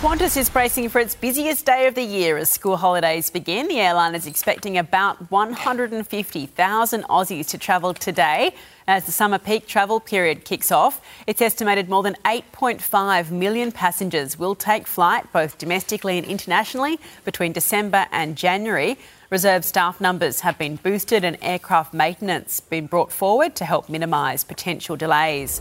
Qantas is bracing for its busiest day of the year as school holidays begin. The airline is expecting about 150,000 Aussies to travel today as the summer peak travel period kicks off. It's estimated more than 8.5 million passengers will take flight both domestically and internationally between December and January. Reserve staff numbers have been boosted and aircraft maintenance been brought forward to help minimise potential delays.